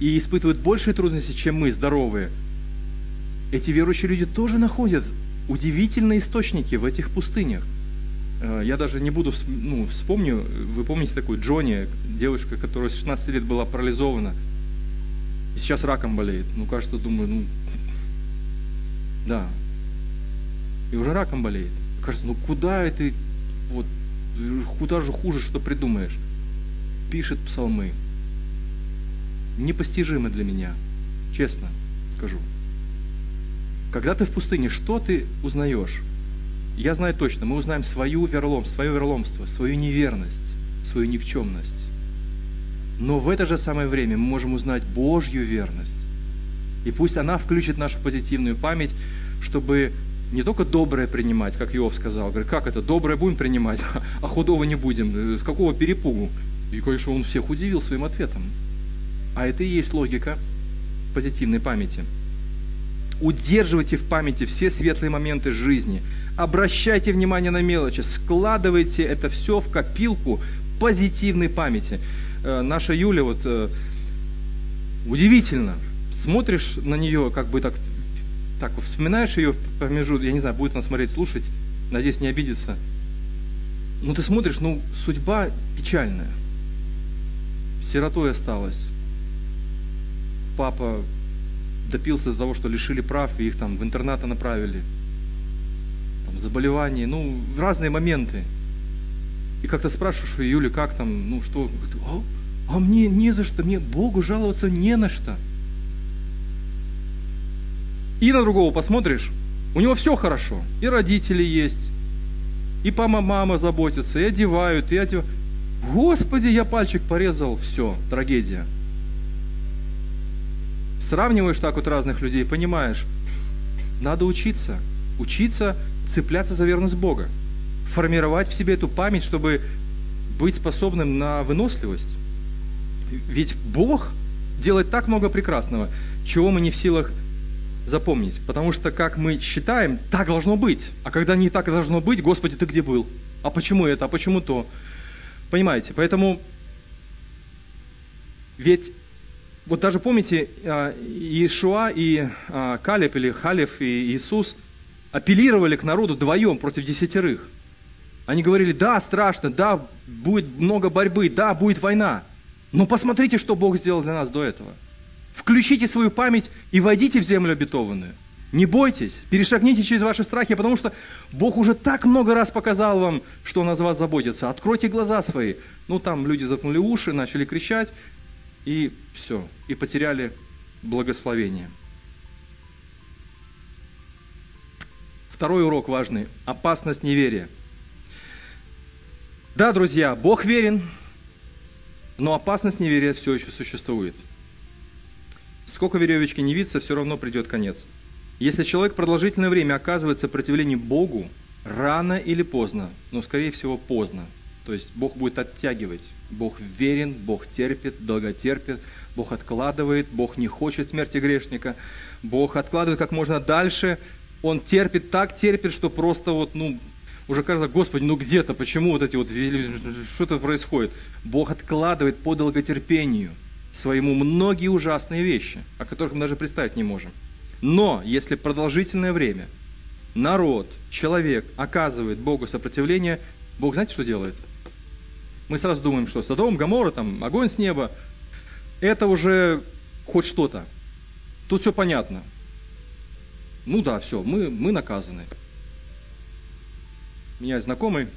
и испытывают большие трудности, чем мы, здоровые, эти верующие люди тоже находят удивительные источники в этих пустынях. Э, я даже не буду, ну, вспомню, вы помните такую Джонни, девушка, которая с 16 лет была парализована, и сейчас раком болеет. Ну, кажется, думаю, ну, да. И уже раком болеет. Кажется, ну куда это, вот, куда же хуже, что придумаешь? Пишет псалмы. Непостижимо для меня, честно скажу. Когда ты в пустыне, что ты узнаешь? Я знаю точно, мы узнаем свою верломство, свое верломство, свою неверность, свою никчемность. Но в это же самое время мы можем узнать Божью верность. И пусть она включит нашу позитивную память, чтобы не только доброе принимать, как Иов сказал. Говорит, как это, доброе будем принимать, а худого не будем? С какого перепугу? И, конечно, он всех удивил своим ответом. А это и есть логика позитивной памяти. Удерживайте в памяти все светлые моменты жизни. Обращайте внимание на мелочи. Складывайте это все в копилку позитивной памяти. Э, наша Юля, вот э, удивительно, смотришь на нее, как бы так, так вспоминаешь ее промежуток, я не знаю, будет она смотреть, слушать, надеюсь, не обидится. Ну, ты смотришь, ну, судьба печальная. Сиротой осталась. Папа допился до того, что лишили прав, и их там в интернаты направили. Там заболевания, ну, в разные моменты. И как-то спрашиваешь у Юли, как там, ну что, а, а мне не за что, мне Богу жаловаться не на что. И на другого посмотришь, у него все хорошо, и родители есть, и папа, мама заботятся, и одевают, и одевают. Господи, я пальчик порезал, все, трагедия. Сравниваешь так вот разных людей, понимаешь, надо учиться, учиться цепляться за верность Бога формировать в себе эту память, чтобы быть способным на выносливость. Ведь Бог делает так много прекрасного, чего мы не в силах запомнить. Потому что, как мы считаем, так должно быть. А когда не так должно быть, Господи, ты где был? А почему это? А почему то? Понимаете? Поэтому ведь вот даже помните, а, Иешуа и а, Калеб или Халев и Иисус апеллировали к народу вдвоем против десятерых – они говорили, да, страшно, да, будет много борьбы, да, будет война. Но посмотрите, что Бог сделал для нас до этого. Включите свою память и войдите в землю обетованную. Не бойтесь, перешагните через ваши страхи, потому что Бог уже так много раз показал вам, что Он о вас заботится. Откройте глаза свои. Ну, там люди заткнули уши, начали кричать, и все, и потеряли благословение. Второй урок важный – опасность неверия – да, друзья, Бог верен, но опасность неверия все еще существует. Сколько веревочки не виться, все равно придет конец. Если человек продолжительное время оказывает сопротивление Богу, рано или поздно, но скорее всего поздно, то есть Бог будет оттягивать. Бог верен, Бог терпит, долготерпит, Бог откладывает, Бог не хочет смерти грешника, Бог откладывает как можно дальше, Он терпит, так терпит, что просто вот, ну, уже кажется, Господи, ну где-то, почему вот эти вот, что-то происходит? Бог откладывает по долготерпению своему многие ужасные вещи, о которых мы даже представить не можем. Но если продолжительное время народ, человек оказывает Богу сопротивление, Бог знаете, что делает? Мы сразу думаем, что Содом, Гамора, там, огонь с неба, это уже хоть что-то. Тут все понятно. Ну да, все, мы, мы наказаны меня знакомый,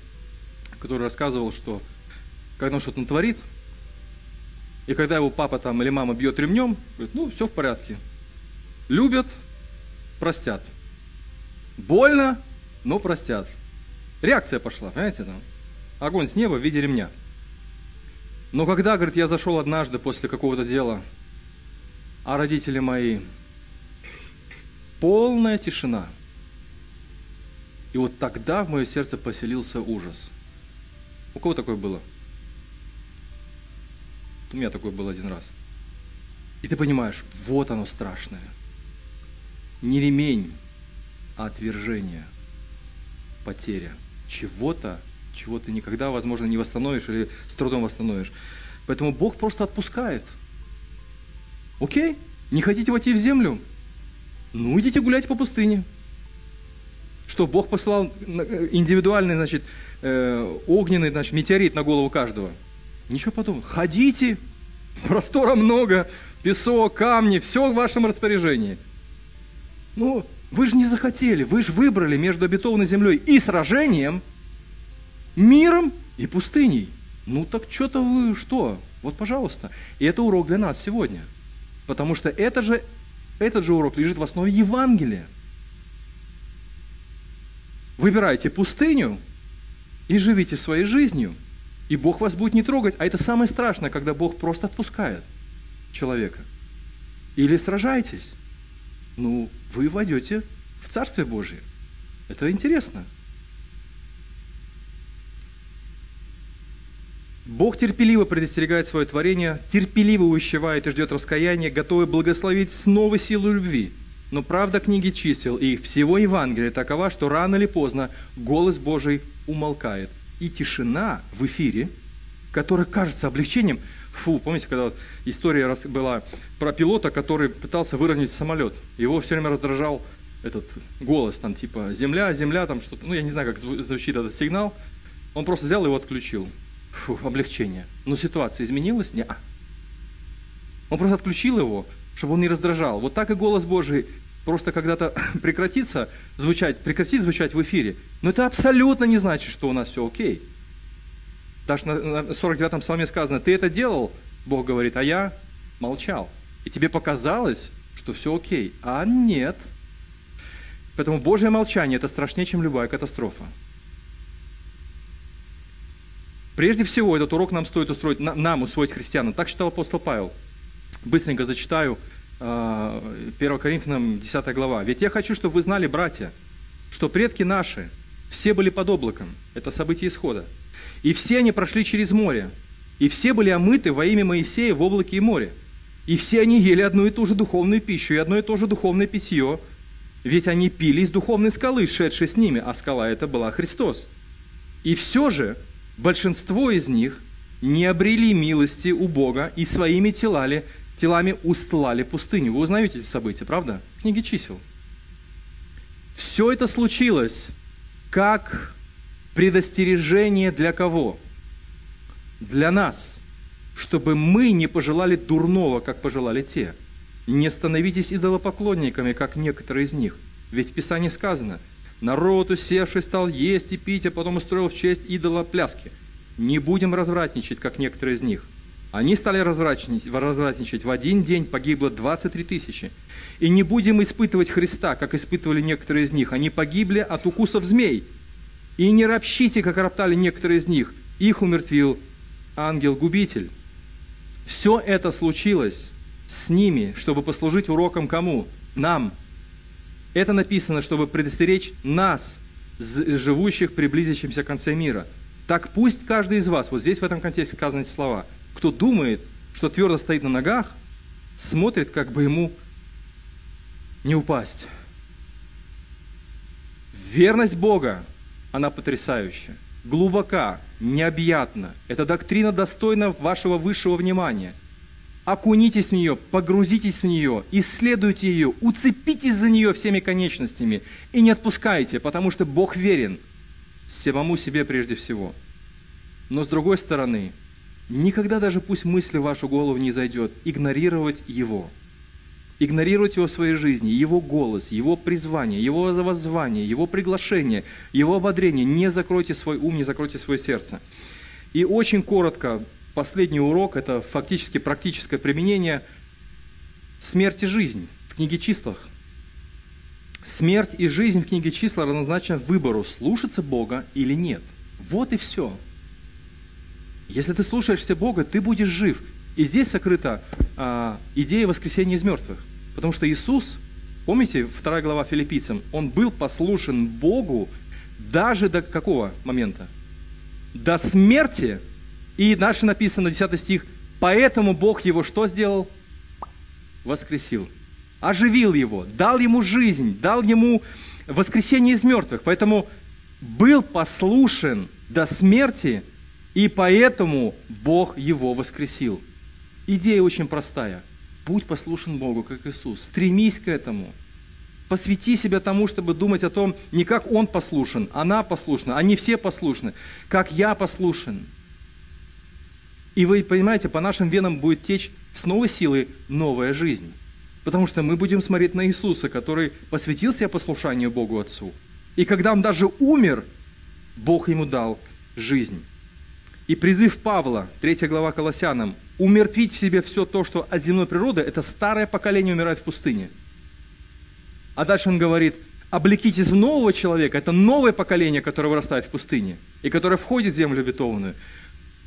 который рассказывал, что когда он что-то натворит, и когда его папа там или мама бьет ремнем, говорит, ну, все в порядке. Любят, простят. Больно, но простят. Реакция пошла, понимаете, там. Огонь с неба в виде ремня. Но когда, говорит, я зашел однажды после какого-то дела, а родители мои, полная тишина – и вот тогда в мое сердце поселился ужас. У кого такое было? У меня такое было один раз. И ты понимаешь, вот оно страшное. Не ремень, а отвержение, потеря чего-то, чего ты никогда, возможно, не восстановишь или с трудом восстановишь. Поэтому Бог просто отпускает. Окей? Не хотите войти в землю? Ну, идите гулять по пустыне. Что Бог послал э, индивидуальный, значит, э, огненный, значит, метеорит на голову каждого? Ничего подобного. Ходите, простора много, песок, камни, все в вашем распоряжении. Ну, вы же не захотели, вы же выбрали между обетованной землей и сражением, миром и пустыней. Ну так что-то вы, что? Вот, пожалуйста. И это урок для нас сегодня. Потому что это же, этот же урок лежит в основе Евангелия. Выбирайте пустыню и живите своей жизнью. И Бог вас будет не трогать. А это самое страшное, когда Бог просто отпускает человека. Или сражайтесь. Ну, вы войдете в Царствие Божие. Это интересно. Бог терпеливо предостерегает свое творение, терпеливо увещевает и ждет раскаяния, готовый благословить снова силу любви. Но правда книги чисел и всего Евангелия такова, что рано или поздно голос Божий умолкает. И тишина в эфире, которая кажется облегчением, фу, помните, когда история была про пилота, который пытался выровнять самолет, его все время раздражал этот голос, там типа «Земля, земля», там что-то, ну я не знаю, как звучит этот сигнал, он просто взял и его отключил. Фу, облегчение. Но ситуация изменилась? Не. Он просто отключил его, чтобы он не раздражал. Вот так и голос Божий просто когда-то прекратится звучать, прекратит звучать в эфире. Но это абсолютно не значит, что у нас все окей. Даже на 49-м псалме сказано, ты это делал, Бог говорит, а я молчал. И тебе показалось, что все окей. А нет. Поэтому Божье молчание – это страшнее, чем любая катастрофа. Прежде всего, этот урок нам стоит устроить, нам усвоить христианам. Так считал апостол Павел. Быстренько зачитаю 1 а, Коринфянам 10 глава. «Ведь я хочу, чтобы вы знали, братья, что предки наши все были под облаком». Это событие исхода. «И все они прошли через море, и все были омыты во имя Моисея в облаке и море. И все они ели одну и ту же духовную пищу и одно и то же духовное питье, ведь они пили из духовной скалы, шедшей с ними, а скала это была Христос. И все же большинство из них не обрели милости у Бога и своими телами, телами устлали пустыню. Вы узнаете эти события, правда? Книги чисел. Все это случилось как предостережение для кого? Для нас, чтобы мы не пожелали дурного, как пожелали те. Не становитесь идолопоклонниками, как некоторые из них. Ведь в Писании сказано – Народ, усевший, стал есть и пить, а потом устроил в честь идола пляски. Не будем развратничать, как некоторые из них. Они стали развратничать. В один день погибло 23 тысячи. И не будем испытывать Христа, как испытывали некоторые из них. Они погибли от укусов змей. И не ропщите, как роптали некоторые из них. Их умертвил ангел-губитель. Все это случилось с ними, чтобы послужить уроком кому? Нам, это написано, чтобы предостеречь нас, живущих при близящемся конце мира. Так пусть каждый из вас, вот здесь в этом контексте сказаны эти слова, кто думает, что твердо стоит на ногах, смотрит, как бы ему не упасть. Верность Бога, она потрясающая, глубока, необъятна. Эта доктрина достойна вашего высшего внимания – окунитесь в нее, погрузитесь в нее, исследуйте ее, уцепитесь за нее всеми конечностями и не отпускайте, потому что Бог верен самому себе прежде всего. Но с другой стороны, никогда даже пусть мысли в вашу голову не зайдет, игнорировать Его. Игнорировать Его в своей жизни, Его голос, Его призвание, Его воззвание, Его приглашение, Его ободрение. Не закройте свой ум, не закройте свое сердце. И очень коротко последний урок – это фактически практическое применение смерть и жизнь в книге числах. Смерть и жизнь в книге числа равнозначно выбору, слушаться Бога или нет. Вот и все. Если ты слушаешься Бога, ты будешь жив. И здесь сокрыта а, идея воскресения из мертвых. Потому что Иисус, помните, вторая глава филиппийцам, Он был послушен Богу даже до какого момента? До смерти – и дальше написано, 10 стих, «Поэтому Бог его что сделал? Воскресил, оживил его, дал ему жизнь, дал ему воскресение из мертвых. Поэтому был послушен до смерти, и поэтому Бог его воскресил. Идея очень простая. Будь послушен Богу, как Иисус. Стремись к этому. Посвяти себя тому, чтобы думать о том, не как Он послушен, она послушна, они все послушны, как я послушен – и вы понимаете, по нашим венам будет течь с новой силой новая жизнь. Потому что мы будем смотреть на Иисуса, который посвятил себя послушанию Богу Отцу. И когда Он даже умер, Бог ему дал жизнь. И призыв Павла, 3 глава Колоссянам, умертвить в себе все то, что от земной природы, это старое поколение умирает в пустыне. А дальше он говорит, облекитесь в нового человека, это новое поколение, которое вырастает в пустыне, и которое входит в землю обетованную.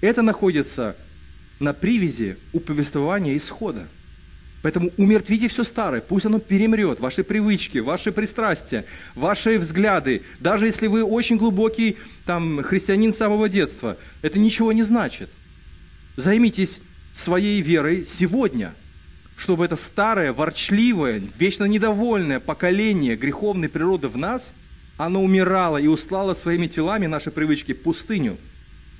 Это находится на привязи у повествования исхода. Поэтому умертвите все старое, пусть оно перемрет, ваши привычки, ваши пристрастия, ваши взгляды. Даже если вы очень глубокий там, христианин самого детства, это ничего не значит. Займитесь своей верой сегодня, чтобы это старое, ворчливое, вечно недовольное поколение греховной природы в нас, оно умирало и услало своими телами наши привычки пустыню.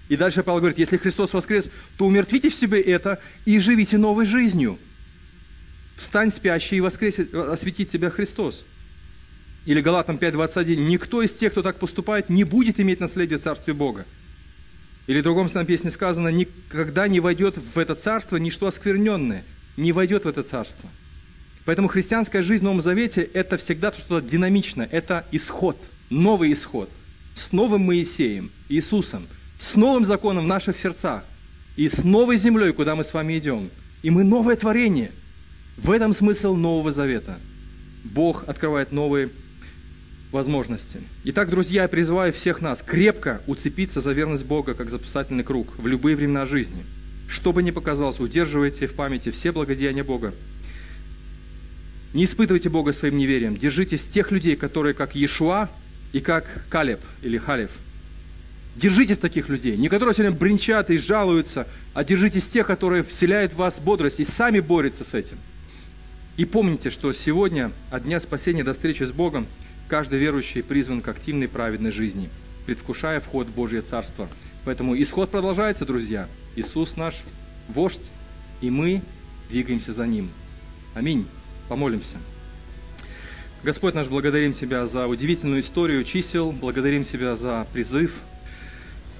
И дальше Павел говорит, если Христос воскрес, то умертвите в себе это и живите новой жизнью. Встань спящий и воскресит, осветит тебя Христос. Или Галатам 5.21. Никто из тех, кто так поступает, не будет иметь наследие Царствия Бога. Или в другом слове песне сказано, никогда не войдет в это царство ничто оскверненное, не войдет в это царство. Поэтому христианская жизнь в Новом Завете – это всегда что-то динамичное, это исход, новый исход, с новым Моисеем, Иисусом, с новым законом в наших сердцах и с новой землей, куда мы с вами идем. И мы новое творение. В этом смысл Нового Завета. Бог открывает новые возможности. Итак, друзья, я призываю всех нас крепко уцепиться за верность Бога, как за спасательный круг, в любые времена жизни. Что бы ни показалось, удерживайте в памяти все благодеяния Бога. Не испытывайте Бога своим неверием. Держитесь тех людей, которые как Иешуа и как Калеб или Халев. Держитесь таких людей, не которые сегодня бренчат и жалуются, а держитесь тех, которые вселяют в вас бодрость и сами борются с этим. И помните, что сегодня, от дня спасения до встречи с Богом – Каждый верующий призван к активной праведной жизни, предвкушая вход в Божье Царство. Поэтому исход продолжается, друзья. Иисус наш вождь, и мы двигаемся за Ним. Аминь. Помолимся. Господь наш, благодарим Тебя за удивительную историю чисел, благодарим Тебя за призыв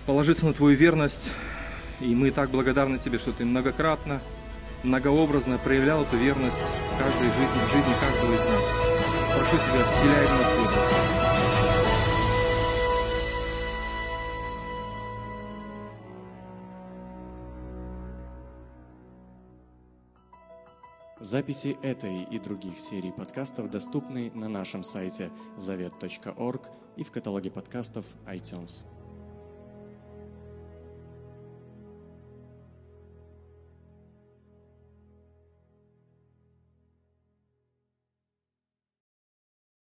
положиться на Твою верность, и мы так благодарны Тебе, что Ты многократно, многообразно проявлял эту верность в каждой жизни, в жизни каждого из нас прошу Тебя, вселяй в нас бодрость. Записи этой и других серий подкастов доступны на нашем сайте завет.орг и в каталоге подкастов iTunes.